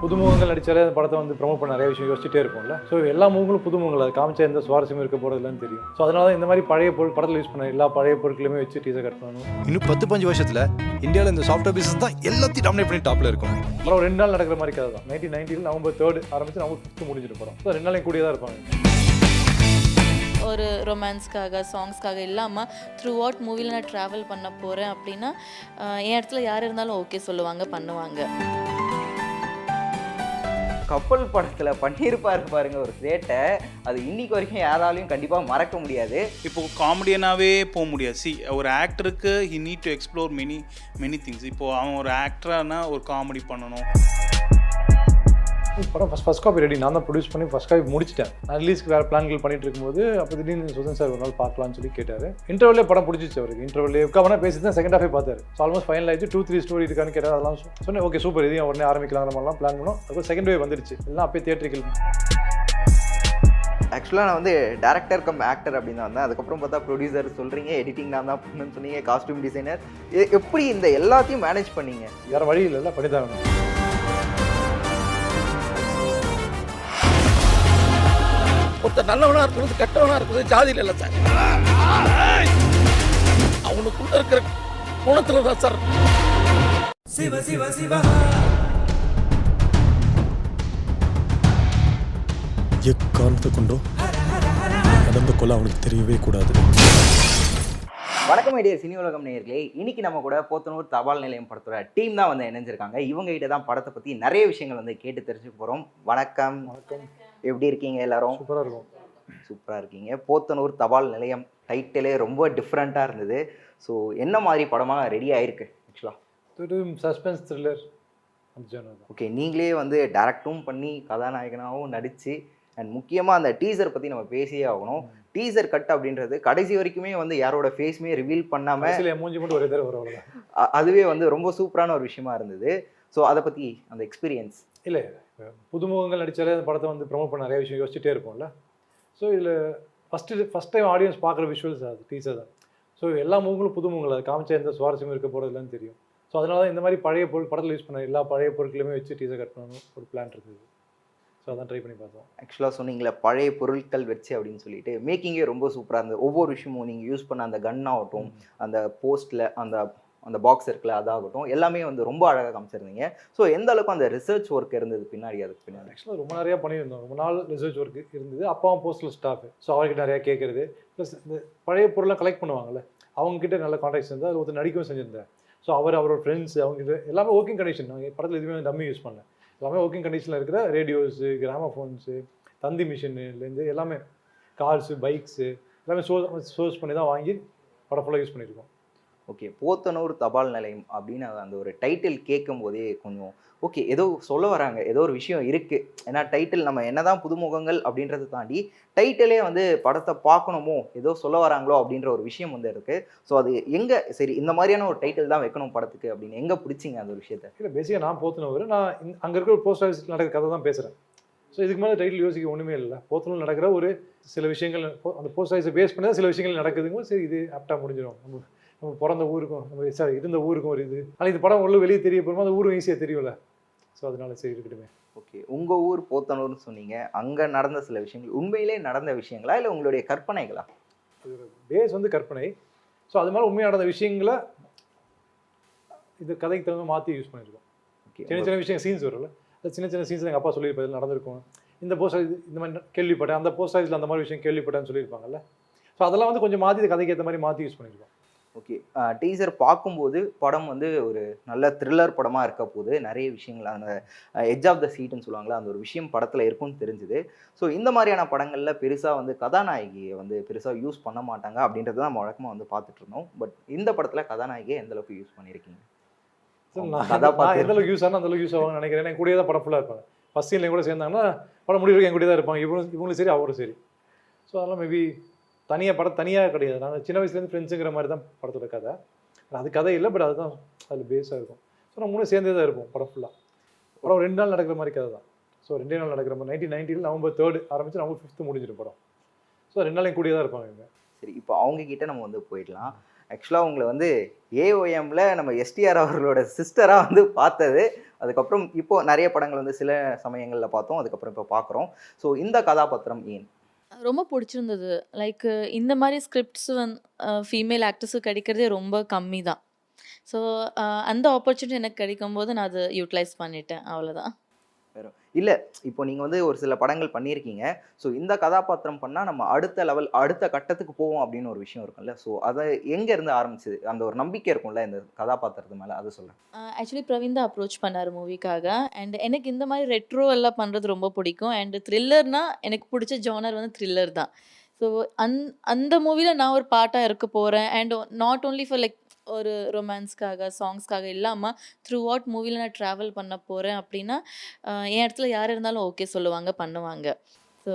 புதுமுகங்கள் நடிச்சாலே அந்த படத்தை வந்து ப்ரொமோட் பண்ண நிறைய விஷயம் யோசிச்சுட்டே இருப்போம்ல. ஸோ எல்லா முகங்களும் புதுமுகங்கள் அது காமிச்சா எந்த சுவாரஸ்யம் இருக்க போகிறதுலன்னு தெரியும். ஸோ அதனால தான் இந்த மாதிரி பழைய பொருள் படத்தில் யூஸ் பண்ண எல்லா பழைய பொருட்களுமே வச்சு டீசர் கட் பண்ணணும். இன்னும் பத்து பஞ்சு வருஷத்துல இந்தியாவில் இந்த சாஃப்ட்வேர் பிசினஸ் தான் எல்லாத்தையும் டாமினேட் பண்ணி டாப்ல இருக்கும் அப்புறம் ரெண்டு நாள் நடக்கிற மாதிரி கதை தான். நைன்டீன் நைன்டீன் நவம்பர் தேர்ட் ஆரம்பிச்சு நவம்பர் ஃபிஃப்த் முடிஞ்சிட்டு போகிறோம் ஸோ ரெண்டு நாளையும் கூடிய தான் இருப்பாங்க. ஒரு ரொமான்ஸ்க்காக சாங்ஸ்க்காக இல்லாமல் த்ரூ அவுட் மூவியில் நான் ட்ராவல் பண்ண போகிறேன் அப்படின்னா என் இடத்துல யார் இருந்தாலும் ஓகே சொல்லுவாங்க பண்ணுவாங்க. கப்பல் படத்தில் பண்ணியிருப்பாரு பாருங்க ஒரு சேட்டை. அது இன்னைக்கு வரைக்கும் யாராலையும் கண்டிப்பாக மறக்க முடியாது. இப்போ காமெடியனாகவே போக முடியாது. சி ஒரு ஆக்டருக்கு he need to explore many many things இப்போ அவன் ஒரு ஆக்டரானா ஒரு காமெடி பண்ணணும். படம் ஃபஸ்ட் ஃபஸ்ட் காப்பி ரெடி நான் தான் ப்ரொடியூஸ் பண்ணி ஃபஸ்ட் காப்பி முடிச்சிட்டேன். நான் ரிலீஸ்க்கு வேறு பிளான்கள் பண்ணிட்டு இருக்கும்போது அப்போ திடீர்னு சுதன் சார் ஒரு நாள் பார்க்கலாம்னு சொல்லி கேட்டார். இன்டர்வல்லே படம் பிடிச்சிச்சு அவருக்கு. இன்டர்வல்லே உட்காமனா பேசி தான் செகண்ட் ஹாஃபே பார்த்தாரு. ஸோ ஆல்மோஸ்ட் ஃபைனல் ஆயிடுச்சு. டூ த்ரீ ஸ்டோரி இருக்கான்னு கேட்டார். அதெல்லாம் சொன்னேன் ஓகே சூப்பர் இதையும் உடனே ஆரம்பிக்கலாம் மாதிரிலாம் பிளான் பண்ணோம். அதுக்கு செகண்ட் வே வந்துருச்சு எல்லாம் அப்பயே தியேட்டரிக்கல் ஆக்சுவலாக நான் வந்து டேரக்டர் கம் ஆக்டர் அப்படின்னு தான் வந்தேன். அதுக்கப்புறம் பார்த்தா ப்ரொடியூசர் சொல்கிறீங்க எடிட்டிங் நான் தான் பண்ணுன்னு சொன்னீங்க காஸ்டியூம் டிசைனர் எப்படி இந்த எல்லாத்தையும் மேனேஜ் பண்ணீங்க? வேறு வழி இல்லைல்ல பண்ணி தான் ஒருத்தர் நல்லவனா இருக்கிறது கெட்டவனா இருக்கிறது ஜாதியில இல்லை சார். அவனுக்குள்ள இருக்கிற குணத்துல தான் சார். எக்காரணத்தை கொண்டோ நடந்த கொலை அவனுக்கு தெரியவே கூடாது. வணக்கம் ஐடியா சினி உலகம் நேயர்களே. இன்னைக்கு நம்ம கூட போத்தனூர் தபால் நிலையம் படத்தோட டீம் தான் வந்து இணைஞ்சிருக்காங்க. இவங்க கிட்ட தான் படத்தை பற்றி நிறைய விஷயங்கள் வந்து கேட்டு தெரிஞ்சுக்க போகிறோம் வணக்கம். வணக்கம். எப்படி இருக்கீங்க எல்லாரும்? சூப்பராக இருக்கும். சூப்பராக இருக்கீங்க. போத்தனூர் தபால் நிலையம் டைட்டிலே ரொம்ப டிஃப்ரெண்ட்டாக இருந்தது. ஸோ என்ன மாதிரி படமாக ரெடி ஆயிருக்கு ஆக்சுவலாக சஸ்பென்ஸ் த்ரில்லர் ஓகே நீங்களே வந்து டேரக்டும் பண்ணி கதாநாயகனாகவும் நடித்து அண்ட் முக்கியமாக அந்த டீசர் பற்றி நம்ம பேசியே ஆகணும். டீசர் கட் அப்படின்றது கடைசி வரைக்குமே வந்து யாரோட ஃபேஸுமே ரிவீல் பண்ணாமல் மூஞ்சி மட்டும் ஒரே தடவை அதுவே வந்து ரொம்ப சூப்பரான ஒரு விஷயமா இருந்தது. ஸோ அதை பற்றி அந்த எக்ஸ்பீரியன்ஸ் இல்லை புதுமுகங்கள் நடித்தாலே அந்த படத்தை வந்து ப்ரொமோட் பண்ண நிறைய விஷயம் யோசிச்சுட்டே இருப்போம்ல. ஸோ இதில் ஃபஸ்ட்டு ஃபஸ்ட் டைம் ஆடியன்ஸ் பார்க்குற விஷுவல்ஸ் அது டீசர் தான். ஸோ எல்லா முகங்களும் புதுமுகங்கள் அது காமிச்சா எந்த சுவாரஸ்யம் இருக்க போகிறதுலன்னு தெரியும். ஸோ அதனால தான் இந்த மாதிரி பழைய பொருள் படத்தில் யூஸ் பண்ண எல்லா பழைய பொருட்களுமே வச்சு டீசர் கட் பண்ணணும் ஒரு பிளான் இருந்தது ஸோ அதான் ட்ரை பண்ணி பார்த்தோம். ஆக்சுவலாக சொன்னீங்களே பழைய பொருட்கள் வச்சு அப்படின்னு சொல்லிட்டு மேக்கிங்கே ரொம்ப சூப்பராக இருந்தது. ஒவ்வொரு விஷயமும் நீங்கள் யூஸ் பண்ண அந்த கன் ஆகட்டும் அந்த போஸ்ட்டில் அந்த அந்த பாக்ஸ் இருக்குல்ல அதாகட்டும் எல்லாமே வந்து ரொம்ப அழகாக காமிச்சிருந்தீங்க. ஸோ எந்த அளவுக்கு அந்த ரிசர்ச் ஒர்க் இருந்தது பின்னாடி அதுக்கு பின்னாடி? ஆக்சுவலாக ரொம்ப நிறையா பண்ணியிருந்தோம். ரொம்ப நாள் ரிசர்ச் ஒர்க் இருந்தது. அப்பாவும் போஸ்டல் ஸ்டாஃப் ஸோ அவர்கிட்ட நிறையா கேட்குறது ப்ளஸ் இந்த பழைய பொருளை கலெக்ட் பண்ணுவாங்கல்ல அவங்ககிட்ட நல்ல கான்டாக்ட்ஸ் இருந்தால் அது ஒருத்தர் நடிக்கவும் செஞ்சிருந்தேன் ஸோ அவர் அவரோட ஃப்ரெண்ட்ஸ் அவங்ககிட்ட எல்லாமே ஒர்க்கிங் கண்டிஷன் நாங்கள் படத்தில் எதுவுமே டம்மி யூஸ் பண்ணல. எல்லாமே ஒர்க்கிங் கண்டிஷனில் இருக்கிற ரேடியோஸு கிராமஃபோன்ஸு தந்தி மிஷின்லேருந்து எல்லாமே கார்ஸு பைக்ஸு எல்லாமே சோர்ஸ் சோர்ஸ் பண்ணி தான் வாங்கி படம் ஃபுல்லாக யூஸ் பண்ணியிருக்கோம். ஓகே போத்தனூர் தபால் நிலையம் அப்படின்னு அந்த ஒரு டைட்டில் கேட்கும் போதே கொஞ்சம் ஓகே ஏதோ சொல்ல வராங்க ஏதோ ஒரு விஷயம் இருக்குது ஏன்னா டைட்டில் நம்ம என்னதான் புதுமுகங்கள் அப்படின்றத தாண்டி டைட்டிலே வந்து படத்தை பார்க்கணுமோ ஏதோ சொல்ல வராங்களோ அப்படின்ற ஒரு விஷயம் வந்து இருக்குது ஸோ அது எங்கே சரி இந்த மாதிரியான ஒரு டைட்டில் தான் வைக்கணும் படத்துக்கு அப்படின்னு எங்கே பிடிச்சிங்க அந்த விஷயத்த? இல்லை பேசிக்காக நான் போத்தனூர் நான் அங்கே இருக்கிற ஒரு போஸ்ட் ஆஃபீஸில் நடக்கிற கதை தான் பேசுகிறேன் ஸோ இதுக்கு மேலே டைட்டில் யோசிக்க ஒன்றுமே இல்லை. போத்தனூர் நடக்கிற ஒரு சில விஷயங்கள் அந்த போஸ்ட் ஆஃபீஸை பேஸ் பண்ணி தான் சில விஷயங்கள் நடக்குதுங்க சரி இது ஆப்டாக முடிஞ்சிடும். நம்ம பிறந்த ஊருக்கும் நம்ம சாரி இருந்த ஊருக்கும் ஒரு இது. ஆனால் இது படம் உள்ள வெளியே தெரிய போகிறோமோ அந்த ஊரும் ஈஸியாக தெரியும்ல. ஸோ அதனால சரி இருக்கட்டுமே. ஓகே உங்க ஊர் போத்தனூர்னு சொன்னீங்க. அங்க நடந்த சில விஷயங்கள் உண்மையிலே நடந்த விஷயங்களா? இல்லை உங்களுடைய கற்பனைகளா? பேஸ் வந்து கற்பனை. ஸோ அது மாதிரி உண்மையாக நடந்த விஷயங்களை இது கதைக்கு தகுந்த மாற்றி யூஸ் பண்ணியிருக்கோம் ஓகே சின்ன சின்ன விஷயம் சீன்ஸ் வரும்ல. அந்த சின்ன சின்ன சீன்ஸ் எங்கள் அப்பா சொல்லியிருப்பாரு "இதுல நடந்திருக்கும். இந்த போஸ்ட் ஆஃபீஸ் இந்த மாதிரி கேள்விப்பட்டேன். அந்த போஸ்ட் ஆஃபீஸில் அந்த மாதிரி விஷயம் கேள்விப்பட்டேன்னு சொல்லியிருப்பாங்கல்ல. ஸோ அதெல்லாம் வந்து கொஞ்சம் மாற்றி கதைக்கு ஏற்ற மாதிரி மாற்றி யூஸ் பண்ணியிருக்கோம் ஓகே. டீசர் பார்க்கும்போது படம் வந்து ஒரு நல்ல த்ரில்லர் படமாக இருக்க போது நிறைய விஷயங்கள் அந்த எட்ஜ் ஆஃப் த சீட்னு சொல்லுவாங்களா அந்த ஒரு விஷயம் படத்தில் இருக்கும்னு தெரிஞ்சுது. ஸோ இந்த மாதிரியான படங்களில் பெருசாக வந்து கதாநாயகியை வந்து பெருசாக யூஸ் பண்ண மாட்டாங்க அப்படின்றத நம்ம வழக்கமாக வந்து பார்த்துட்டு இருந்தோம். பட் இந்த படத்தில் கதாநாயகியை எந்த அளவுக்கு யூஸ் பண்ணியிருக்கீங்க? So, அவங்க நான் கதாபாத்திரம். நான் எந்த அளவுக்கு யூஸ் ஆனால் அந்த அளவுக்கு யூஸ் ஆகும்னு நினைக்கிறேன். என் கூடயே தான் படம் ஃபுல்லாக இருப்பாங்க. ஃபஸ்ட் சீன்லேயும் கூட சேர்ந்தாங்கன்னா படம் முடிவு என் கூட தான் இருப்பாங்க. இவங்களும் இவங்களும் சரி அவரும் சரி. ஸோ அதெல்லாம் மேபி தனியாக படம் தனியாக கிடையாது. நாங்கள் சின்ன வயசுலேருந்து ஃப்ரெண்ட்ஸுங்கிற மாதிரி தான் படத்தோட கதை. அது கதை இல்லை பட் அதுதான் அதில் பேஸாக இருக்கும். ஸோ நம்ம மூணு சேர்ந்தே தான் இருப்போம் படம் ஃபுல்லாக படம் ரெண்டு நாள் நடக்கிற மாதிரி கதை தான். ஸோ ரெண்டே நாள் நடக்கிற மாதிரி நைன்டீன் நைன்டீன் நவம்பர் தேர்ட் ஆரம்பித்து நவம்பர் ஃபிஃப்த்து முடிஞ்சிடும் படம். ஸோ ரெண்டு நாளையும் கூடிய தான் இருப்பாங்க சரி இப்போ அவங்க கிட்ட நம்ம வந்து போயிடலாம். ஆக்சுவலாக உங்களை வந்து ஏஓஎம்ல நம்ம எஸ்டிஆர் அவர்களோட சிஸ்டராக வந்து பார்த்தது. அதுக்கப்புறம் இப்போ நிறைய படங்கள் வந்து சில சமயங்களில் பார்த்தோம். அதுக்கப்புறம் இப்போ பார்க்குறோம். ஸோ இந்த கதாபாத்திரம் ஏன்? ரொம்ப பிடிச்சிருந்தது. லைக் இந்த மாதிரி ஸ்கிரிப்ட்ஸ் வந்து ஃபீமேல் ஆக்டர்ஸுக்கு கிடைக்கிறதே ரொம்ப கம்மி தான் ஸோ அந்த ஆப்பர்ச்சுனிட்டி எனக்கு கிடைக்கும் போது நான் அதை யூட்டிலைஸ் பண்ணிட்டேன். அவ்வளோதான் இல்லை இப்போ நீங்கள் வந்து ஒரு சில படங்கள் பண்ணியிருக்கீங்க. ஸோ இந்த கதாபாத்திரம் பண்ணால் நம்ம அடுத்த லெவல் அடுத்த கட்டத்துக்கு போவோம் அப்படின்னு ஒரு விஷயம் இருக்கும்ல. ஸோ அதை எங்கேருந்து ஆரம்பிச்சது? அந்த ஒரு நம்பிக்கை இருக்கும்ல இந்த கதாபாத்திரத்து மேலே? அதை சொல்கிறேன் ஆக்சுவலி பிரவீன் தான் அப்ரோச் பண்ணார் மூவிக்காக அண்ட் எனக்கு இந்த மாதிரி ரெட்ரோ எல்லாம் பண்ணுறது ரொம்ப பிடிக்கும். அண்ட் த்ரில்லர்னால் எனக்கு பிடிச்ச ஜோனர் வந்து த்ரில்லர் தான். ஸோ அந் அந்த மூவியில் நான் ஒரு பாட்டாக இருக்க போகிறேன் and not only for like ஒரு ரொமான்ஸ்க்காக சாங்ஸ்க்காக இல்லாமல் த்ரூ அவுட் மூவியில் நான் ட்ராவல் பண்ண போகிறேன் அப்படின்னா என் இடத்துல யார் இருந்தாலும் ஓகே சொல்லுவாங்க பண்ணுவாங்க. ஸோ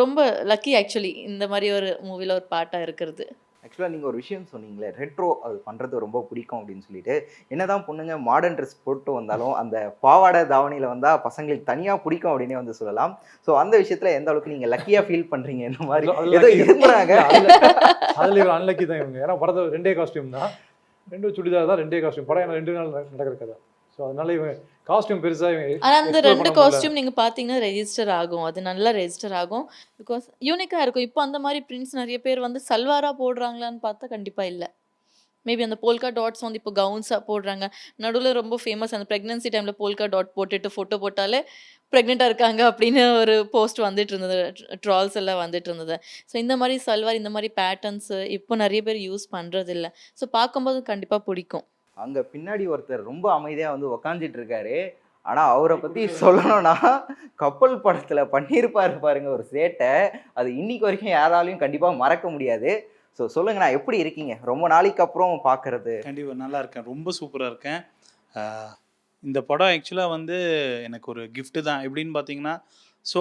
ரொம்ப லக்கி ஆக்சுவலி இந்த மாதிரி ஒரு மூவியில் ஒரு பாட்டாக இருக்கிறது. ஆக்சுவலாக நீங்கள் ஒரு விஷயம் சொன்னீங்களே ரெட்ரோ அது பண்ணுறது ரொம்ப பிடிக்கும் அப்படின்னு சொல்லிட்டு என்னதான் பொண்ணுங்க மாடர்ன் ட்ரெஸ் போட்டு வந்தாலும் அந்த பாவாடை தாவணியில் வந்தால் பசங்களுக்கு தனியாக பிடிக்கும் அப்படின்னே வந்து சொல்லலாம். ஸோ அந்த விஷயத்தில் எந்த அளவுக்கு நீங்கள் லக்கியாக ஃபீல் பண்ணுறீங்க இந்த மாதிரி? ஏதோ lucky- இருக்கிறாங்க அதுல- அன்லக்கி தான் இவங்க. ஏன்னா படத்தை ரெண்டே காஸ்டியூம் தான். ரெண்டு சுடிதார் தான் ரெண்டே காஸ்டியூம் படம் ரெண்டு நாள் நடக்கிற கதை? ஸோ அதனால இவங்க காஸ்டியூம் பெருசா இவங்க ஆனால் அந்த ரெண்டு. காஸ்டியூம் நீங்கள் பார்த்தீங்கன்னா ரெஜிஸ்டர் ஆகும். அது நல்லா ரெஜிஸ்டர் ஆகும். பிகாஸ் யூனிக்காக இருக்கும். இப்போ அந்த மாதிரி பிரிண்ட்ஸ் நிறைய பேர் வந்து சல்வாரா போடுறாங்களான்னு பார்த்தா கண்டிப்பாக இல்லை. மேபி அந்த போல்கா டாட்ஸ் வந்து இப்போ கவுன்ஸாக போடுறாங்க. நடுவில் ரொம்ப ஃபேமஸ் அந்த ப்ரெக்னன்சி டைமில் போல்கா டாட் போட்டுட்டு ஃபோட்டோ போட்டாலே ப்ரெக்னெண்ட்டாக இருக்காங்க அப்படின்னு ஒரு போஸ்ட் வந்துட்டு இருந்தது. ட்ரால்ஸ் எல்லாம் வந்துட்டு இருந்தது. ஸோ இந்த மாதிரி சல்வார் இந்த மாதிரி பேட்டர்ன்ஸு இப்போ நிறைய பேர் யூஸ் பண்ணுறதில்ல ஸோ பார்க்கும்போது கண்டிப்பாக பிடிக்கும். அங்கே பின்னாடி ஒருத்தர் ரொம்ப அமைதியாக வந்து உக்காந்துட்டு இருக்காரு ஆனால் அவரை பற்றி சொல்லணும்னா கப்பல் படத்தில் பண்ணியிருப்பாரு பாருங்க ஒரு சேட்டை. அது இன்னைக்கு வரைக்கும் யாராலையும் கண்டிப்பாக மறக்க முடியாது. ஸோ சொல்லுங்கண்ணா எப்படி இருக்கீங்க? ரொம்ப நாளைக்கு அப்புறம் பார்க்கறது கண்டிப்பாக நல்லா இருக்கேன். ரொம்ப சூப்பராக இருக்கேன். இந்த படம் ஆக்சுவலாக வந்து எனக்கு ஒரு gift தான். எப்படின்னு பார்த்தீங்கன்னா ஸோ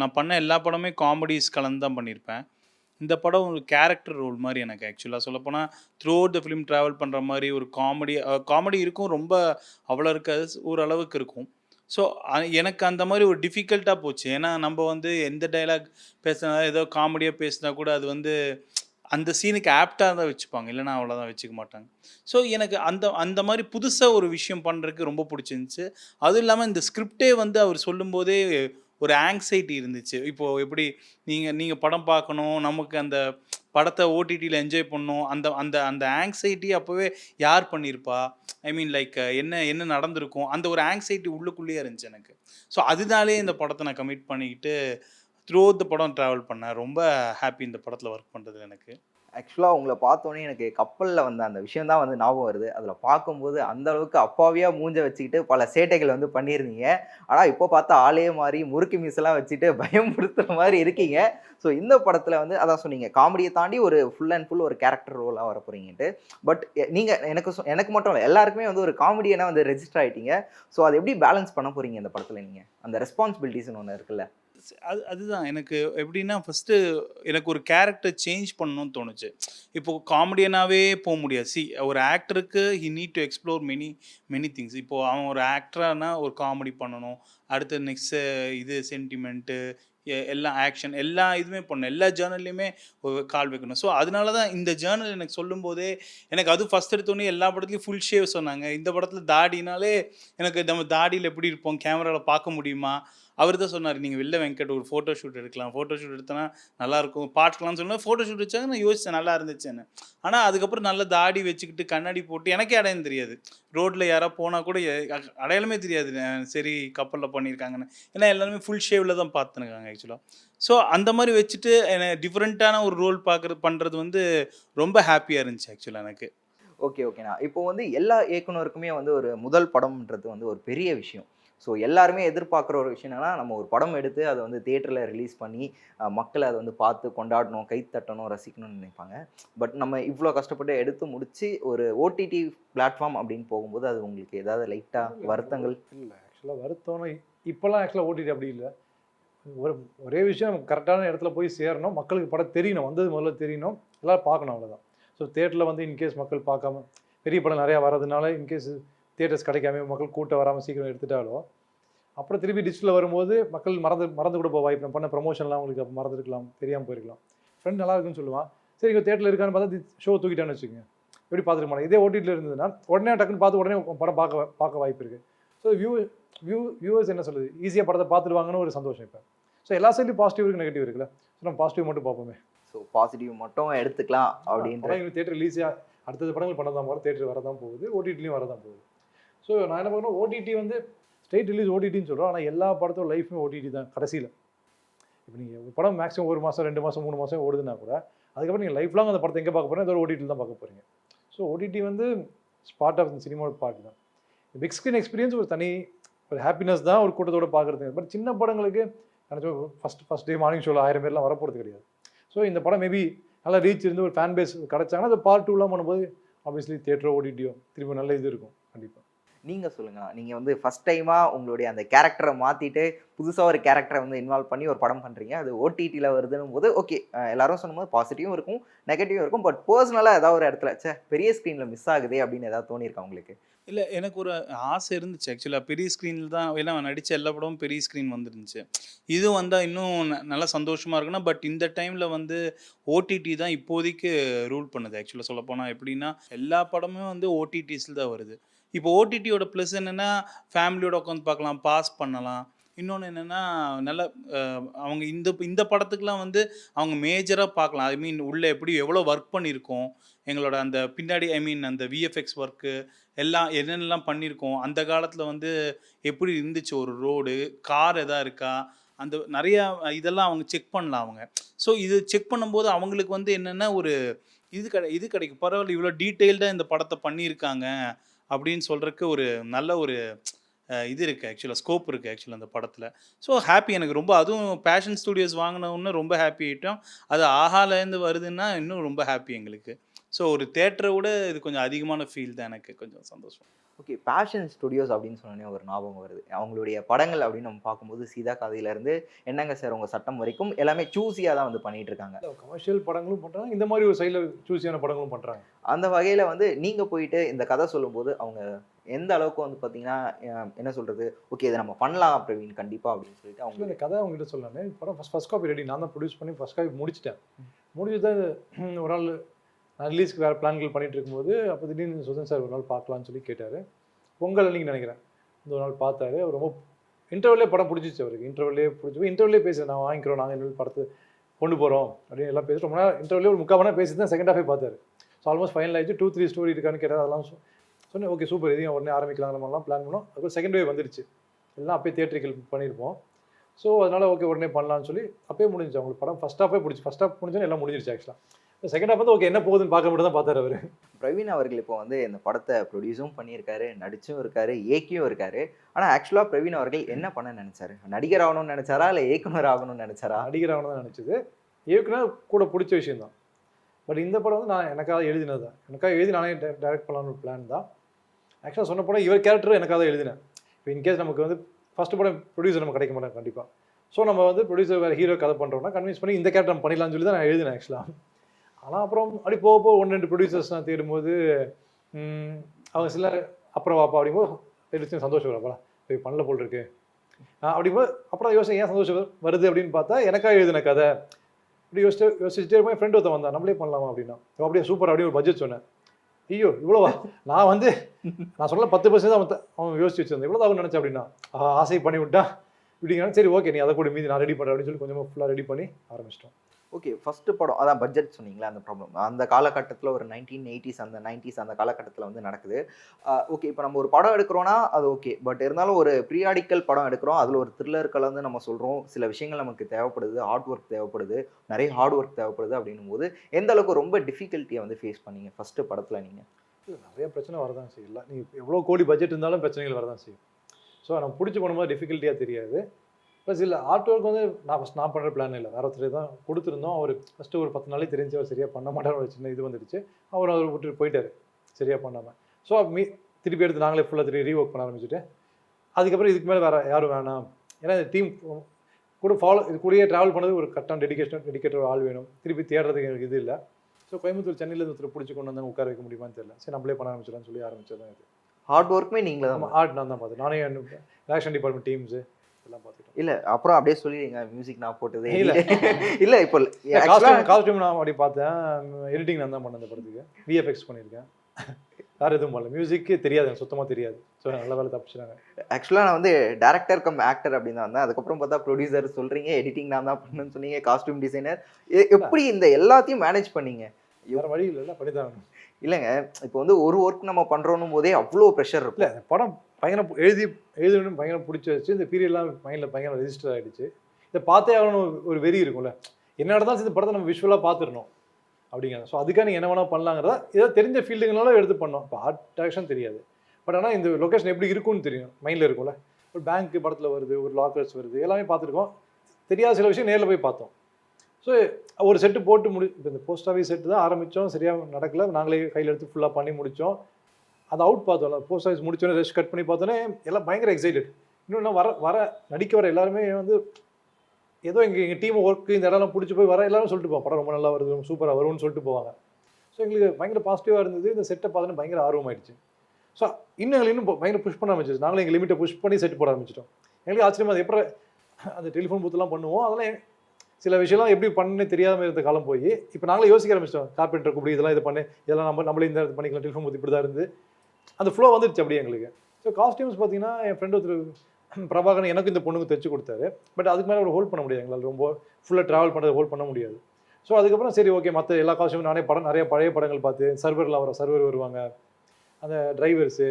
நான் பண்ண எல்லா படமே காமெடிஸ் கலந்து தான் பண்ணியிருப்பேன் இந்த படம் ஒரு கேரக்டர் ரோல் மாதிரி எனக்கு ஆக்சுவலாக சொல்லப்போனால் throughout the film travel பண்ணுற மாதிரி ஒரு காமெடி காமெடி இருக்கும் ரொம்ப அவ்வளோ இருக்காது ஓரளவுக்கு இருக்கும். ஸோ எனக்கு அந்த மாதிரி ஒரு டிஃபிகல்ட்டாக போச்சு. ஏன்னா நம்ம வந்து எந்த டைலாக் பேசினா ஏதோ காமெடியாக பேசினா கூட அது வந்து அந்த சீனுக்கு ஆப்டாக தான் வச்சுப்பாங்க. இல்லைன்னா அவ்வளோதான் வச்சுக்க மாட்டாங்க. ஸோ எனக்கு அந்த அந்த மாதிரி புதுசாக ஒரு விஷயம் பண்ணுறதுக்கு ரொம்ப பிடிச்சிருந்துச்சு. அதுவும் இல்லாமல் இந்த ஸ்கிரிப்டே வந்து அவர் சொல்லும்போதே ஒரு ஆங்ஸைட்டி இருந்துச்சு. இப்போது எப்படி நீங்கள் நீங்கள் படம் பார்க்கணும் நமக்கு அந்த படத்தை ஓடிடியில் என்ஜாய் பண்ணோம் அந்த அந்த அந்த ஆங்ஸைட்டி அப்போவே யார் பண்ணியிருப்பா ஐ மீன் லைக் என்ன என்ன நடந்திருக்கும்? அந்த ஒரு ஆங்ஸைட்டி உள்ளுக்குள்ளேயே இருந்துச்சு எனக்கு. ஸோ அதனாலே இந்த படத்தை நான் கமிட் பண்ணிக்கிட்டு த்ரூ த படம் ட்ராவல் பண்ணேன். ரொம்ப ஹாப்பி இந்த படத்தில் ஒர்க் பண்ணுறது எனக்கு. ஆக்சுவலாக உங்களை பார்த்தோன்னே எனக்கு கப்பலில் வந்த அந்த விஷயம் தான் வந்து ஞாபகம் வருது. அதில் பார்க்கும்போது அந்த அளவுக்கு அப்பாவியாக மூஞ்ச வச்சுக்கிட்டு பல சேட்டைகள் வந்து பண்ணியிருந்தீங்க. ஆனால் இப்போ பார்த்தா ஆளே மாதிரி முறுக்கு மீசெல்லாம் வச்சுட்டு பயமுறுத்துற மாதிரி இருக்கீங்க. ஸோ இந்த படத்தில் வந்து அதான் சொன்னீங்க காமெடியை தாண்டி ஒரு ஃபுல் அண்ட் ஃபுல் ஒரு கேரக்டர் ரோலாக வர போகிறீங்கன்ட்டு பட் நீங்கள் எனக்கு சொ- எனக்கு மட்டும் இல்லை எல்லாருக்குமே வந்து ஒரு காமெடியனாக வந்து ரெஜிஸ்டர் ஆகிட்டீங்க ஸோ அதை எப்படி பேலன்ஸ் பண்ண போகிறீங்க இந்த படத்தில் நீங்கள் அந்த ரெஸ்பான்சிபிலிட்டிஸ்னு ஒன்று இருக்குல்ல. அது அதுதான். எனக்கு எப்படின்னா ஃபஸ்ட்டு எனக்கு ஒரு கேரக்டர் சேஞ்ச் பண்ணணும்னு தோணுச்சு. இப்போது காமெடியனாகவே போக முடியாது. சி ஒரு ஆக்டருக்கு he need to explore many many things இப்போது அவன் ஒரு ஆக்டரானா ஒரு காமெடி பண்ணணும். அடுத்து நெக்ஸ்ட்டு இது சென்டிமெண்ட்டு எல்லா ஆக்ஷன் எல்லா இதுவுமே பண்ணணும். எல்லா ஜேர்னல்லையுமே கால் வைக்கணும். ஸோ அதனால தான் இந்த ஜேர்னல் எனக்கு சொல்லும்போதே எனக்கு அது ஃபஸ்ட் எடுத்தோடனே எல்லா படத்துலையும் ஃபுல் ஷேவ் சொன்னாங்க. இந்த படத்தில் தாடினாலே எனக்கு நம்ம தாடியில் எப்படி இருப்போம்? கேமராவில் பார்க்க முடியுமா? அவர் தான் சொன்னார் நீங்கள் வெளில வெங்கட் ஒரு ஃபோட்டோ ஷூட் எடுக்கலாம். ஃபோட்டோ ஷூட் எடுத்தனா நல்லாயிருக்கும் பாட்டுக்கலாம்னு சொன்னால் ஃபோட்டோ ஷூட் வச்சாங்க நான் யோசித்தேன் நல்லா இருந்துச்சுன்னு. ஆனால் அதுக்கப்புறம் நல்லா தாடி வச்சுக்கிட்டு கண்ணாடி போட்டு எனக்கே அடையாளம் தெரியாது. ரோட்டில் யாரோ போனால் கூட அடையாளமே தெரியாது. சரி கப்பலில் பண்ணியிருக்காங்கன்னு. ஏன்னா எல்லாருமே ஃபுல் ஷேவில் தான் பார்த்துனுக்காங்க ஆக்சுவலாக ஸோ அந்த மாதிரி வச்சுட்டு எனக்கு டிஃப்ரெண்ட்டான ஒரு ரோல் பார்க்குறது பண்ணுறது வந்து ரொம்ப ஹாப்பியாக இருந்துச்சு ஆக்சுவலாக எனக்கு. ஓகே ஓகேண்ணா இப்போ வந்து எல்லா இயக்குனருக்குமே வந்து ஒரு முதல் படம்ன்றது வந்து ஒரு பெரிய விஷயம். ஸோ எல்லாருமே எதிர்பார்க்குற ஒரு விஷயம் என்னன்னா நம்ம ஒரு படம் எடுத்து அதை வந்து தேட்டரில் ரிலீஸ் பண்ணி மக்கள் அதை வந்து பார்த்து கொண்டாடணும் கை தட்டணும் ரசிக்கணும்னு நினைப்பாங்க. பட் நம்ம இவ்வளோ கஷ்டப்பட்டு எடுத்து முடிச்சு ஒரு ஓடிடி பிளாட்ஃபார்ம் அப்படின்னு போகும்போது அது உங்களுக்கு ஏதாவது லைட்டாக வருத்தங்கள்? இல்லை ஆக்சுவலாக வருத்தம்னு இப்போல்லாம் ஆக்சுவலாக ஓடிடி அப்படி இல்லை. ஒரு ஒரே விஷயம் நமக்கு கரெக்டான இடத்துல போய் சேரணும் மக்களுக்கு படம் தெரியணும் வந்தது முதல்ல தெரியணும் எல்லாரும் பார்க்கணும் அவ்வளோதான் ஸோ தேட்டரில் வந்து இன்கேஸ் மக்கள் பார்க்காம பெரிய படம் நிறையா வர்றதுனால இன்கேஸ் தேட்டர்ஸ் கிடைக்காம மக்கள் கூட்டம் வராமல் சீக்கிரம் எடுத்துட்டாலோ அப்புறம் திருப்பி டிஜிட்டலில் வரும்போது மக்கள் மறந்து மறந்து கூட போக வாய்ப்பு நம்ம பண்ண ப்ரமோஷன்லாம் உங்களுக்கு அப்போ மறந்துருக்கலாம் தெரியாமல் போயிருக்கலாம். ஃப்ரெண்ட் நல்லா இருக்குன்னு சொல்லுவான். சரி இங்கே தேட்டரில் இருக்கான்னு பார்த்தா ஷோ தூக்கிட்டான்னு வச்சுக்கோங்க. எப்படி பார்த்துருக்க மாட்டேன். இதே ஓடிடியில் இருந்ததுன்னா உடனே டக்குன்னு பார்த்து உடனே படம் பார்க்க பார்க்க வாய்ப்பு இருக்குது ஸோ வியூ வியூ வியூவர்ஸ் என்ன சொல்லுது? ஈஸியாக படத்தை பார்த்துடுவாங்கன்னு ஒரு சந்தோஷம் இப்போ. ஸோ எல்லா சைட்லையும் பாசிட்டிவ் இருக்கு நெகட்டிவ் இருக்குல்ல? ஸோ நம்ம பாசிட்டிவ் மட்டும் பார்ப்போமே. ஸோ பாசிட்டிவ் மட்டும் எடுத்துக்கலாம் எங்களுக்கு தேட்டர் ரிலீஸாக அடுத்தது படங்கள் பண்ண தான் போகிற தேட்டர் வரதான் போகுது ஓடிடிலையும் வரதான் போகுது. ஸோ நான் என்ன பண்ணுறேன் ஓடிடி வந்து ஸ்டேட் ரிலீஸ் ஓடிடின்னு சொல்கிறோம் ஆனால் எல்லா படத்தோட லைஃப்புமே ஓடிடி தான் கடைசியில். இப்போ நீங்கள் படம் மேக்ஸிமம் ஒரு மாதம் ரெண்டு மாதம் மூணு மாதம் ஓடுதுன்னா கூட அதுக்கப்புறம் நீங்கள் லைஃப் லாங் அந்த படத்தை எங்கே பார்க்க போகிறேன் அதோட ஓடிடியில் தான் பார்க்க போகிறீங்க ஸோ ஓடிடி வந்து ஸ்பாட் ஆஃப் சினிமாவோட பார்ட் தான். பிக் ஸ்க்ரீன் எக்ஸ்பீரியன்ஸ் ஒரு தனி ஒரு ஹாப்பினஸ் தான் ஒரு கூட்டத்தோட பார்க்குறது பட் சின்ன படங்களுக்கு ஃபஸ்ட் ஃபஸ்ட் டே மார்னிங் ஷோவில் ஆயிரம் பேர்லாம் வரப்போகிறது கிடையாது. ஸோ இந்த படம் மேபி நல்லா ரீச் இருந்து ஒரு ஃபேன் பேஸ் கிடச்சாங்கன்னா அது பார்ட் டூலாம் பண்ணும்போது ஆப்வியஸ்லி தேட்டரோ ஓடிடியோ திரும்ப நல்ல இது இருக்கும் கண்டிப்பாக நீங்க சொல்லுங்க. நீங்க வந்து ஃபர்ஸ்ட் டைமா உங்களுடைய அந்த கேரக்டரை மாத்திட்டு புதுசா ஒரு கேரக்டரை வந்து இன்வால்வ் பண்ணி ஒரு படம் பண்றீங்க. அது ஓடிடியில் வருதுன்னும் போது ஓகே எல்லாரும் சொன்னும்போது பாசிட்டிவும் இருக்கும் நெகட்டிவும் இருக்கும் பட் பர்சனலாக ஏதாவது ஒரு இடத்துல சே பெரிய ஸ்க்ரீனில் மிஸ் ஆகுதே அப்படின்னு ஏதாவது தோணியிருக்கா உங்களுக்கு? இல்லை எனக்கு ஒரு ஆசை இருந்துச்சு ஆக்சுவலாக பெரிய ஸ்க்ரீனில் தான் ஏன்னா நடித்த எல்லா படமும் பெரிய ஸ்க்ரீன் வந்துருந்துச்சு. இது வந்தால் இன்னும் ந- நல்லா சந்தோஷமாக இருக்குன்னா பட் இந்த டைமில் வந்து ஓடிடி தான் இப்போதைக்கு ரூல் பண்ணுது ஆக்சுவலாக சொல்ல போனால் எப்படின்னா எல்லா படமும் வந்து ஓடிடிஸில் தான் வருது. இப்போ ஓடிடியோட ப்ளஸ் என்னென்னா ஃபேமிலியோட உட்காந்து பார்க்கலாம் பாஸ் பண்ணலாம். இன்னொன்று என்னென்னா நல்ல அவங்க இந்த இந்த படத்துக்கெலாம் வந்து அவங்க மேஜராக பார்க்கலாம். ஐ மீன் உள்ளே எப்படி எவ்வளோ ஒர்க் பண்ணியிருக்கோம் எங்களோட அந்த பின்னாடி ஐ மீன் அந்த விஎஃப்எக்ஸ் ஒர்க்கு எல்லாம் என்னென்னலாம் பண்ணியிருக்கோம் அந்த காலத்தில் வந்து எப்படி இருந்துச்சு ஒரு ரோடு கார் எதா இருக்கா அந்த நிறையா இதெல்லாம் அவங்க செக் பண்ணலாம் அவங்க. ஸோ இது செக் பண்ணும்போது அவங்களுக்கு வந்து என்னென்ன ஒரு இது கிடை இது கிடைக்கும். பரவாயில்ல இவ்வளோ டீட்டெயில்டாக இந்த படத்தை பண்ணியிருக்காங்க. அப்படின்னு சொல்கிறதுக்கு ஒரு நல்ல ஒரு இது இருக்குது ஆக்சுவலாக ஸ்கோப் இருக்குது ஆக்சுவலாக அந்த படத்தில். ஸோ ஹாப்பி எனக்கு ரொம்ப. அதுவும் பேஷன் ஸ்டுடியோஸ் வாங்கினோன்னு ரொம்ப ஹாப்பி ஆகிட்டோம் அது ஆஹாலேருந்து வருதுன்னா இன்னும் ரொம்ப ஹாப்பி எங்களுக்கு. ஸோ ஒரு தேட்டரை விட இது கொஞ்சம் அதிகமான ஃபீல் தான் எனக்கு. கொஞ்சம் சந்தோஷம். ஓகே பேஷன் ஸ்டுடியோஸ் அப்படின்னு சொன்னோடனே ஒரு ஞாபகம் வருது. அவங்களுடைய படங்கள் அப்படின்னு நம்ம பார்க்கும்போது சீதா கதையிலேருந்து என்னங்க சார் உங்கள் சட்டம் வரைக்கும் எல்லாமே சூஸியாக தான் வந்து பண்ணிட்டு இருக்காங்க. கமர்ஷியல் படங்களும் பண்ணுறாங்க இந்த மாதிரி ஒரு சைடில் சூஸியான படங்களும் பண்ணுறாங்க அந்த வகையில் வந்து நீங்கள் போயிட்டு இந்த கதை சொல்லும்போது அவங்க எந்த அளவுக்கு வந்து பார்த்தீங்கன்னா என்ன சொல்கிறது ஓகே இதை நம்ம பண்ணலாம் பிரவீன் கண்டிப்பாக அப்படின்னு சொல்லிட்டு அவங்க இந்த கதை அவங்ககிட்ட சொல்லலாமே படம் ஃபஸ்ட் ஃபஸ்ட் காப்பி ரெடி நான் தான் ப்ரொடியூஸ் பண்ணி ஃபஸ்ட் காப்பி முடிச்சிட்டேன். முடிச்சுட்டு ஒரு நாள் நான் ரிலீஸ்க்கு வேறு பிளான்கள் பண்ணிகிட்டு இருக்கும்போது அப்போ திடீர்னு சுதன் சார் ஒரு நாள் பார்க்கலான்னு சொல்லி கேட்டார். பொங்கல் அன்னைக்கு நினைக்கிறேன். இந்த ஒரு நாள் பார்த்தாரு. அவர் ரொம்ப இன்டர்வல்லே படம் பிடிச்சிச்சு அவருக்கு. இன்டர்வல்லே பிடிச்சி இன்டர்வல்லே பேசுகிறேன் நான் வாங்கிக்கிறோம். நாங்கள் இன்னொரு படத்தை கொண்டு போகிறோம் அப்படின்னு எல்லாம் பேசி ரொம்ப நேரம் இன்டர்வல்லே ஒரு முக்கால் மணி பேசி தான் செகண்ட் ஹாஃபே பார்த்தாரு. ஸோ ஆல்மோஸ்ட் ஃபைனல் ஆயிடுச்சு. டூ த்ரீ ஸ்டோரி இருக்கான்னு கேட்டால் அதெல்லாம் சொன்னேன் ஓகே சூப்பர் இதையும் உடனே ஆரம்பிக்கலாம் மாதிரிலாம் பிளான் பண்ணோம். அதுக்கு செகண்ட் வேவ் வந்துருச்சு. எல்லாம் அப்போயே தியேட்டரிக்கல் பண்ணியிருப்போம். ஸோ அதனால் ஓகே உடனே பண்ணலாம்னு சொல்லி அப்பயே முடிஞ்சு அவங்களுக்கு படம் ஃபஸ்ட் ஹாஃபே பிடிச்சி ஃபஸ்ட் ஹாஃப் முடிஞ்சோன்னு எல்லாம் முடிஞ்சிருச்சு ஆக்சுவலாக செகண்ட் ஹாஃப் வந்து ஓகே என்ன போகுதுன்னு பார்க்க மட்டும் தான் பார்த்தாரு அவர். பிரவீன் அவர்கள் இப்போ வந்து இந்த படத்தை ப்ரொடியூஸும் பண்ணியிருக்காரு நடிச்சும் இருக்காரு இயக்கியும் இருக்காரு. ஆனால் ஆக்சுவலாக பிரவீன் அவர்கள் என்ன பண்ண நினைச்சாரு? நடிகர் ஆகணும்னு நினைச்சாரா? இல்லை இயக்குனர் ஆகணும்னு நினைச்சாரா? நடிகர் தான் நினச்சது. இயக்குனர் கூட பிடிச்ச விஷயம் தான். பட் இந்த படம் வந்து நான் எனக்காக எழுதினது தான். எனக்காக எழுதி நானே டைரக்ட் பண்ணலான்னு பிளான் தான். ஆக்சுவலாக சொன்ன படம் இவர் கேரக்டர் எனக்காக தான் எழுதினேன் இப்போ இன்கேஸ் நமக்கு வந்து ஃபஸ்ட்டு படம் ப்ரொடியூசர் நம்ம கிடைக்க மாட்டோம் கண்டிப்பாக ஸோ நம்ம வந்து ப்ரொடியூசர் வேறு ஹீரோ கதை பண்ணுறோம்னா கன்வின்ஸ் பண்ணி இந்த கேரக்டர் நம்ம பண்ணிடலாம்னு சொல்லி தான் நான் எழுதினேன் ஆக்சுவலாக ஆனால் அப்புறம் அப்படி போக போக ஒன்று ரெண்டு ப்ரொடியூசர்ஸ் நான் தேடும்போது அவங்க சில அப்புறம் வாப்பா அப்படிங்கும்போது எடுத்து சந்தோஷம் வரப்பா பண்ணல போல் இருக்கு. அப்படிங்கும்போது அப்புறம் யோசனை ஏன் சந்தோஷம் வருது? அப்படின்னு பார்த்தா எனக்காக எழுதின கதை. இப்படி யோசிச்சு யோசிச்சுட்டே இருப்பேன். ஃப்ரெண்ட் ஒருத்தன் வந்தான். நம்மளே பண்ணலாமா? அப்படின்னா. அப்படியே சூப்பர் அப்படின்னு ஒரு பட்ஜெட் சொன்னேன். ஐயோ இவ்வளோவா? நான் வந்து நான் சொல்ல பத்து பர்சன்ட் அவன் அவன் யோசிச்சு வச்சிருந்தேன். இவ்வளோ அவன் நினச்சேன் அப்படின்னா. ஆசை பண்ணி விட்டான் இப்படிங்கிறாங்க சரி ஓகே நீ அதை கூட மீதி நான் ரெடி பண்ணுறேன் அப்படின்னு சொல்லி கொஞ்சமாக ஃபுல்லாக ரெடி பண்ணி ஆரம்பிச்சிட்டோம். ஓகே ஃபர்ஸ்ட் படம் அதான் பட்ஜெட் சொன்னீங்களா அந்த ப்ராப்ளம் அந்த காலகட்டத்தில் ஒரு நைன்டீன் எயிட்டிஸ் அந்த நைன்டிஸ் அந்த காலகட்டத்தில் வந்து நடக்குது. ஓகே இப்போ நம்ம ஒரு படம் எடுக்கிறோன்னா அது ஓகே பட் இருந்தாலும் ஒரு ப்ரீயாடிக்கல் படம் எடுக்கிறோம் அதில் ஒரு த்ரில்லர் கலந்து நம்ம சொல்கிறோம் சில விஷயங்கள் நமக்கு தேவைப்படுது ஹார்ட் ஒர்க் தேவைப்படுது நிறைய ஹார்ட் ஒர்க் தேவைப்படுது அப்படின்னும் போது எந்த அளவுக்கு ரொம்ப டிஃபிகல்ட்டியை வந்து ஃபேஸ் பண்ணீங்க ஃபஸ்ட்டு படத்தில் நீங்கள் நிறைய பிரச்சனை வரதான் செய்யலாம் நீ எவ்வளோ கோடி பட்ஜெட் இருந்தாலும் பிரச்சனைகள் வரதான் செய்யும். ஸோ நம்ம பிடிச்சி பண்ணும்போது டிஃபிகல்ட்டியாக தெரியாது. ப்ளஸ் இல்லை ஆர்ட் ஒர்க் வந்து நான் ஃபஸ்ட் நான் பண்ணுற பிளான் இல்லை. வேற ஒருத்தர் தான் கொடுத்துருந்தோம். அவர் ஃபஸ்ட்டு ஒரு பத்து நாளே தெரிஞ்சு அவர் சரியாக பண்ண மாட்டார். ஒரு சின்ன இது வந்துடுச்சு. அவர் அவர் விட்டுட்டு போயிட்டாரு. சரியாக பண்ணாமல் ஸோ மீ திருப்பி எடுத்து நாங்களே ஃபுல்லாக திருப்பி ரீஒர்க் பண்ண ஆரம்பிச்சுட்டு அதுக்கப்புறம் இதுக்கு மேலே வேறு யாரும் வேணாம். ஏன்னா இந்த டீம் கூட ஃபாலோ இது கூடயே ட்ராவல் பண்ணது ஒரு கரெக்டான டெடிகேஷன் டெடிக்கேட்டர் ஆள் வேணும். திருப்பி தேடுறதுக்கு எனக்கு இது இல்லை. ஸோ கோயம்புத்தூர் சென்னையில் ஒருத்தர் பிடிச்சி கொண்டு வந்தாங்க உட்கார வைக்க முடியுமான்னு தெரியல. சரி நம்மளே பண்ண ஆரம்பிச்சிடலாம்னு சொல்லி ஆரம்பிச்சது இது ஹார்ட் ஒர்க்குமே நீங்களே தான் ஆர்ட் நான் தான் பார்த்தேன் நானே டேரக்ஷன் டிபார்ட்மெண்ட் டீம்ஸு இல்லை அப்புறம் அப்படியே சொல்லிடுங்க மியூசிக் நான் போட்டது இல்ல. இல்லை. இப்போ காஸ்டியூம் காஸ்டியூம் நான் அப்படி பார்த்தேன். எடிட்டிங் நான் தான் பண்ணேன் அந்த படத்துக்கு. விஎஃப்எக்ஸ் பண்ணியிருக்கேன். வேறு எதுவும் பண்ணல. மியூசிக்கே தெரியாது எனக்கு சுத்தமாக தெரியாது. ஸோ நல்ல வேலை தப்பிச்சிட்டாங்க. ஆக்சுவலாக நான் வந்து டேரக்டர் கம் ஆக்டர் அப்படின்னு தான் வந்தேன். அதுக்கப்புறம் பார்த்தா ப்ரொடியூசர் சொல்றீங்க எடிட்டிங் நான் தான் பண்ணேன்னு சொன்னீங்க காஸ்டியூம் டிசைனர் எப்படி இந்த எல்லாத்தையும் மேனேஜ் பண்ணீங்க? வேறு வழி இல்லைல்ல பண்ணி தான். இல்லைங்க இப்போ வந்து ஒரு ஒர்க் நம்ம பண்றோம் போதே அவ்வளோ ப்ரெஷர் இல்லை இருக்கும். படம் பயங்கர எழுதி எழுதணும் பயங்கர பிடிச்சி வச்சு இந்த பீரியட்லாம் மைண்டில் பயங்கர ரெஜிஸ்டர் ஆகிடுச்சு இதை பார்த்தே ஆகணும் ஒரு- வெறி இருக்கும்ல. என்ன நடந்தாலும் இந்த படத்தை நம்ம விஷுவலாக பார்த்துடணும் அப்படிங்கிறது ஸோ அதுக்காக நீங்கள் என்ன வேணால் பண்ணலாங்கிறதா ஏதோ தெரிஞ்ச ஃபீல்டுங்களாலும் எடுத்து பண்ணோம். இப்போ ஆர்ட் டேரக்ஷன் தெரியாது. பட் ஆனால் இந்த லொக்கேஷன் எப்படி இருக்கும்னு தெரியும். மைண்டில் இருக்கும்ல. ஒரு பேங்க்கு படத்தில் வருது ஒரு லாக்கர்ஸ் வருது எல்லாமே பார்த்துருக்கோம். தெரியாத சில விஷயம் நேரில் போய் பார்த்தோம். ஸோ ஒரு செட்டு போட்டு முடி இப்போ இந்த போஸ்ட் ஆஃபீஸ் செட்டு தான் ஆரம்பித்தோம் சரியாக நடக்கல. நாங்களே கையில் எடுத்து ஃபுல்லாக பண்ணி முடித்தோம் அது அவுட் பார்த்தோம்ல. போஸ்ட் ஆஃபீஸ் முடிச்சோன்னே ரெஸ்ட் கட் பண்ணி பார்த்தோன்னே எல்லாம் பயங்கர எக்ஸைட்டட் இன்னொன்று வர வர நடிக்க வர எல்லாருமே வந்து ஏதோ எங்கள் எங்கள் டீம் ஒர்க்கு இந்த இடம்லாம் பிடிச்சி போய் வர எல்லாரும் சொல்லிட்டு போவோம் படம் ரொம்ப நல்லா வருது சூப்பராக வரும்னு சொல்லிட்டு போவாங்க. ஸோ எங்களுக்கு பயங்கர பாசிட்டிவாக இருந்தது. இந்த செட்டை பார்த்தோன்னே பயங்கர ஆர்வமாயிடுச்சு ஸோ இன்னும் எங்களுக்கு இன்னும் பயங்கர புஷ் பண்ண ஆரம்பிச்சிச்சு. நாங்களும் எங்கள் லிமிட்டை புஷ் பண்ணி செட் போட ஆரம்பிச்சிட்டோம். எங்களுக்கு ஆச்சரியமா அது எப்படி அந்த டெலிஃபோன் பூத்தெல்லாம் பண்ணுவோம்? அதெல்லாம் சில விஷயம்லாம் எப்படி பண்ணு தெரியாமல் இருந்த காலம் போய் இப்போ நாங்களே யோசிக்க ஆரம்பிச்சிட்டோம். கார்பெண்டர் கூப்பிடி இதெல்லாம் இது பண்ணு இதெல்லாம் நம்ம நம்மளே இந்த பண்ணிக்கலாம். டெலிஃபோன் பூத்து இப்படி தான் இருந்து. அந்த ஃப்ளோ வந்துருச்சு அப்படியே எங்களுக்கு. ஸோ காஸ்டியூம்ஸ் பார்த்தீங்கன்னா என் ஃப்ரெண்ட் ஒருத்தர் பிரபாகரன் எனக்கு இந்த பொண்ணுக்கு தைச்சு கொடுத்தாரு. பட் அதுக்கு மேலே அவர் ஹோல்ட் பண்ண முடியாது. எங்களால் ரொம்ப ஃபுல்லாக ட்ராவல் பண்ணுறது ஹோல்ட் பண்ண முடியாது. ஸோ அதுக்கப்புறம் சரி ஓகே மற்ற எல்லா காஸ்டியூமும் நானே படம் நிறைய பழைய படங்கள் பார்த்து சர்வரில் வரும் சர்வர் வருவாங்க. அந்த டிரைவர்ஸு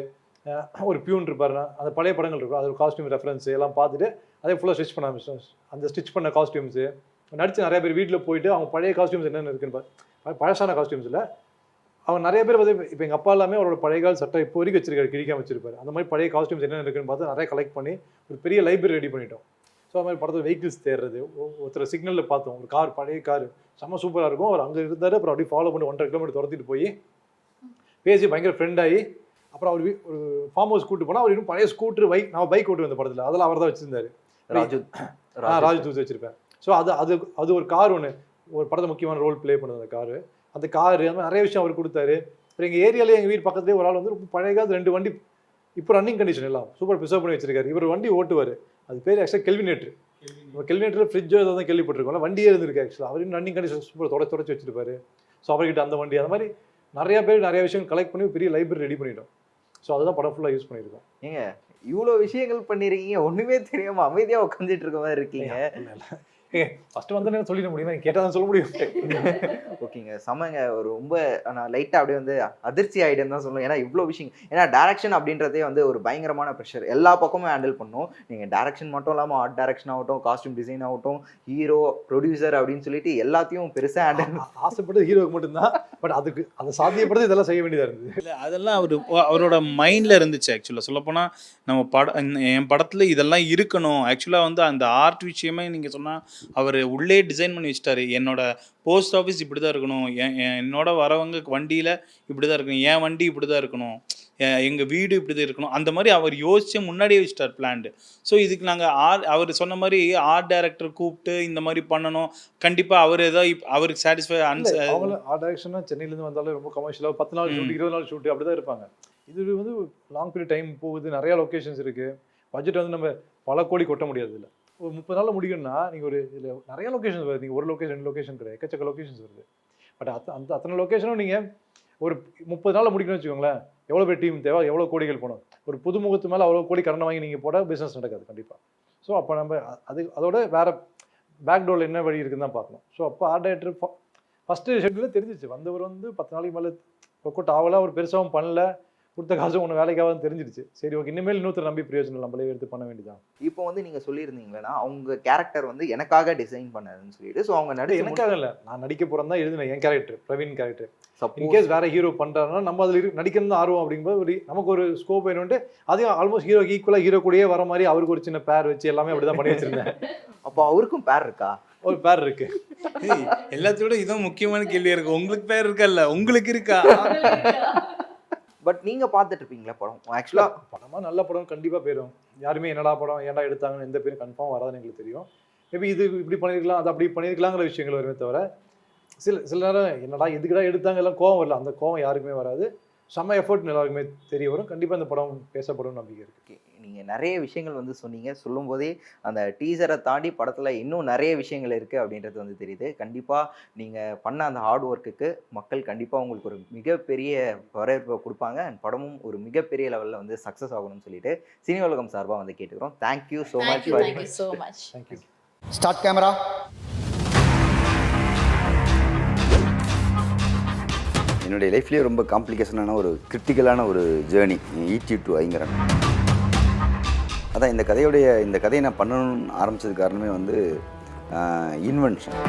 ஒரு பியூன் இருப்பாருன்னா அந்த பழைய படங்கள் இருக்கும். அது காஸ்டியூம் ரெஃபரன்ஸ் எல்லாம் பார்த்துட்டு அதே ஃபுல்லாக ஸ்டிச் பண்ண ஆரம்பிச்சோம் அந்த ஸ்டிச் பண்ண காஸ்டியூம்ஸு நடிச்சு நிறைய பேர் வீட்டில் போயிட்டு அவங்க பழைய காஸ்டியூம்ஸ் என்னென்ன இருக்குன்னு பழசான காஸ்டியூம்ஸில் அவன் நிறைய பேர் வந்து இப்போ எங்கள் அப்பா எல்லாமே அவரோட பழைய கால சட்டை இப்போ வரைக்கும் வச்சிருக்காரு கிழிக்காம வச்சிருப்பாரு அந்த மாதிரி பழைய காஸ்டியூம்ஸ் என்னென்ன இருக்குன்னு பார்த்து நிறைய கலெக்ட் பண்ணி ஒரு பெரிய லைப்ரரி ரெடி பண்ணிட்டோம். ஸோ அது மாதிரி படத்தில் வெஹிக்கிள்ஸ் தேடுறது ஒருத்தர் சிக்னலில் பார்த்தோம். ஒரு கார் பழைய கார் செம்ம சூப்பராக இருக்கும். அவர் அங்கே இருந்தார். அப்புறம் அப்படியே ஃபாலோ பண்ணி ஒன்றரை கிலோமீட்டர் துரத்திட்டு போய் பேசி பயங்கர ஃப்ரெண்ட் ஆகி அப்புறம் அவர் ஒரு ஃபார்ம் ஹவுஸ் கூட்டு போனால் அவர் இன்னும் பழைய ஸ்கூட்டர் பைக் நான் பைக் ஓட்டு வந்த படத்தில். அதெல்லாம் அவர் தான் வச்சிருந்தாரு. ராஜு ராஜ். தூஸ் வச்சிருப்பேன் ஸோ அது அது அது ஒரு கார் ஒன்று ஒரு படத்தை முக்கியமான ரோல் ப்ளே பண்ணுது அந்த காரு அந்த காரு அந்த மாதிரி நிறைய விஷயம் அவர் கொடுத்தாரு. அப்புறம் எங்கள் ஏரியாலே எங்கள் வீட்டு பக்கத்துலேயே ஒரு ஆள் வந்து ரொம்ப பழைய காலத்து ரெண்டு வண்டி இப்போ ரன்னிங் கண்டிஷன் எல்லாம் சூப்பர் ப்ரிசர்வ் பண்ணி வச்சிருக்காரு. இவர் வண்டி ஓட்டுவார். அது பேர் ஆக்சுவலாக கெல்வினேட்டர் நம்ம கெல்வினேட்டர் ஃப்ரிட்ஜோ ஏதோ தான் கேள்விப்பட்டிருக்கோம்ல வண்டியே இருந்திருக்கு ஆக்சுவலாக அவர் ரன்னிங் கண்டிஷன் சூப்பர் தொடச்சு தொடச்சு வச்சிருப்பாரு. ஸோ அவர்கிட்ட அந்த வண்டி அந்த மாதிரி நிறைய பேர் நிறைய விஷயம் கலெக்ட் பண்ணி பெரிய லைப்ரரி ரெடி பண்ணிட்டோம். ஸோ அதுதான் படம் ஃபுல்லாக யூஸ் பண்ணியிருக்கோம். ஏங்க இவ்வளோ விஷயங்கள் பண்ணிருக்கீங்க ஒண்ணுமே தெரியாம அமைதியா உட்காந்துட்டு இருக்க மாதிரி இருக்கீங்க. ஏ ஃபஸ்ட்டு வந்து என்ன சொல்லிட முடியுமா? கேட்டால் தான் சொல்ல முடியும். ஓகேங்க. செமங்க ஒரு ரொம்ப நான் லைட்டாக அப்படியே வந்து அதிர்ச்சி ஆகிடுன்னு தான் சொல்லுவேன் ஏன்னா இவ்வளோ விஷயம் ஏன்னா டேரக்ஷன் அப்படின்றதே வந்து ஒரு பயங்கரமான ப்ரெஷர் எல்லா பக்கமும் ஹேண்டில் பண்ணும். நீங்கள் டேரக்ஷன் மட்டும் இல்லாமல் ஆர்ட் டேரக்ஷன் ஆகட்டும் காஸ்டியூம் டிசைன் ஆகட்டும் ஹீரோ ப்ரொடியூசர் அப்படின்னு சொல்லிட்டு எல்லாத்தையும் பெருசாக ஹேண்டில் ஆசைப்பட்டது ஹீரோவுக்கு மட்டும்தான். பட் அதுக்கு அதை சாத்தியப்படுத்தி இதெல்லாம் செய்ய வேண்டியதாக இருந்தது. இல்லை அதெல்லாம் அவர் அவரோட மைண்டில் இருந்துச்சு ஆக்சுவலாக சொல்லப்போனால் நம்ம பட இந்த- என் படத்தில் இதெல்லாம் இருக்கணும். ஆக்சுவலாக வந்து அந்த ஆர்ட் விஷயமே நீங்கள் சொன்னால் அவர் உள்ளே டிசைன் பண்ணி வச்சிட்டாரு. என்னோட போஸ்ட் ஆஃபீஸ் இப்படி தான் இருக்கணும். என் என்- என்னோட வரவங்க வண்டியில் இப்படி தான் இருக்கணும். என் வண்டி இப்படி தான் இருக்கணும் எங்கள் வீடு இப்படி தான் இருக்கணும். அந்த மாதிரி அவர் யோசிச்சு முன்னாடியே வச்சிட்டார் பிளான்டு ஸோ இதுக்கு நாங்கள் ஆர் அவர் சொன்ன மாதிரி ஆர்ட் டைரக்டர் கூப்பிட்டு இந்த மாதிரி பண்ணணும். கண்டிப்பாக அவர் ஏதோ அவருக்கு சாட்டிஸ்ஃபை அன்ஸ் ஆர்ட் டைரக்ஷனாக சென்னையிலேருந்து வந்தாலும் ரொம்ப கமர்ஷியலாக பத்து நாள் ஷூட். இருபது நாள் ஷூட் அப்படி தான் இருப்பாங்க. இது வந்து லாங் பீரியட் டைம் போகுது. நிறைய லொக்கேஷன்ஸ் இருக்கு. பட்ஜெட் வந்து நம்ம பல கோடி கொட்ட முடியாது இல்லை ஒரு முப்பது நாளில் முடிக்கணும்னா நீங்கள் ஒரு இதில் நிறைய லொக்கேஷன்ஸ் வருது. நீங்கள் ஒரு லொகேஷன் ரெண்டு லொகேஷன் கிடையாது. எக்கச்சக்க லொக்கேஷன்ஸ் வருது. பட் அத்த அந்த அத்தனை லொக்கேஷனும் நீங்கள் ஒரு முப்பது நாளில் முடிக்கணும்னு வச்சுக்கோங்களேன். எவ்வளோ பேர் டீம் தேவை எவ்வளோ கோடிகள் போகணும். ஒரு புதுமுகத்து மேலே அவ்வளோ கோடி கடன் வாங்கி நீங்கள் போட்டால் பிஸ்னஸ் நடக்காது கண்டிப்பாக ஸோ அப்போ நம்ம அது அதோட வேறு பேக் டோரில் என்ன வழி இருக்குன்னு தான் பார்க்கணும். ஸோ அப்போ ஆர்ட் டைரக்டர் ஃபஸ்ட்டு ஷெட்யூலில் தெரிஞ்சிச்சு. வந்தவர் வந்து பத்து நாளைக்கு மேலே ஒர்க் அவுட் ஆகல அவர் பெருசாகவும் பண்ணல. கொடுத்த காசு ஒன்று வேலைக்காவது தெரிஞ்சிருச்சு சரி ஓகே இனிமேல் இன்னொருத்தர் நம்பி பிரயோஜனம் இல்லை, நம்மளே எடுத்து பண்ண வேண்டியதான் இப்போ வந்து நீங்கள் சொல்லியிருந்தீங்களா அவங்க கேரக்டர் வந்து எனக்காக டிசைன் பண்ணதுன்னு சொல்லிட்டு ஸோ அவங்க நடிச்சு எனக்காக இல்லை. நான் நடிக்க போகிறேன் தான் எழுதினேன் என் character Praveen character suppose in case வேற ஹீரோ பண்ணுறாருன்னா நம்ம அதில் இரு நடிக்கணும் தான் ஆர்வம் அப்படிங்கும்போது ஒரு நமக்கு ஒரு ஸ்கோப் வேணும்ட்டு அதையும் ஆல்மோஸ்ட் ஹீரோ ஈக்குவலாக ஹீரோ கூடயே வர மாதிரி அவருக்கு ஒரு சின்ன பேர் வச்சு எல்லாமே அப்படி தான் பண்ணி வச்சிருந்தேன். அப்போ அவருக்கும் பேர் இருக்கா? ஒரு பேர் இருக்கு. ஏய், எல்லாத்தோட இதுவும் முக்கியமான கேள்வியா இருக்கு. உங்களுக்கு பேர் இருக்கல்ல உங்களுக்கு இருக்கா? பட் நீங்கள் பார்த்துட்டு இருப்பீங்களா படம் ஆக்சுவலாக படமா நல்ல படம் கண்டிப்பாக போயிடும் யாருமே என்னடா படம் ஏன்டா எடுத்தாங்கன்னு எந்த பேரும் கன்ஃபார்ம் வராதுன்னு எங்களுக்கு தெரியும். மேபி இது இப்படி பண்ணியிருக்கலாம் அது அப்படி பண்ணியிருக்கலாங்கிற விஷயங்கள் வருமே தவிர சில சில நேரம் என்னடா எதுக்குடா எடுத்தாங்க? எல்லாம் கோவம் வரல. அந்த கோவம் யாருக்குமே வராது. செம்ம எஃபர்ட் எல்லாருக்குமே தெரிய வரும். கண்டிப்பாக இந்த படம் பேசப்படும் நம்பிக்கை இருக்குது நீங்கள் நிறைய விஷயங்கள் வந்து சொன்னீங்க. சொல்லும்போதே அந்த டீசரை தாண்டி படத்தில் இன்னும் நிறைய விஷயங்கள் இருக்குது அப்படின்றது வந்து தெரியுது. கண்டிப்பாக நீங்கள் பண்ண அந்த ஹார்ட் ஒர்க்குக்கு மக்கள் கண்டிப்பாக உங்களுக்கு ஒரு மிகப்பெரிய வரவேற்பை கொடுப்பாங்க. அண்ட் படமும் ஒரு மிகப்பெரிய லெவலில் வந்து சக்ஸஸ் ஆகணும்னு சொல்லிட்டு சினி உலகம் சார்பாக வந்து கேட்டுக்கிறோம். Thank you so much so much thank you start camera என்னுடைய லைஃப்லேயே ரொம்ப காம்ப்ளிகேஷனான ஒரு கிரிட்டிக்கலான ஒரு ஜேர்னி ஈட்டி டு ஐங்கரன் அதான் இந்த கதையுடைய இந்த கதையை நான் பண்ணணும்னு ஆரம்பிச்சது காரணமே வந்து இன்வென்ஷன்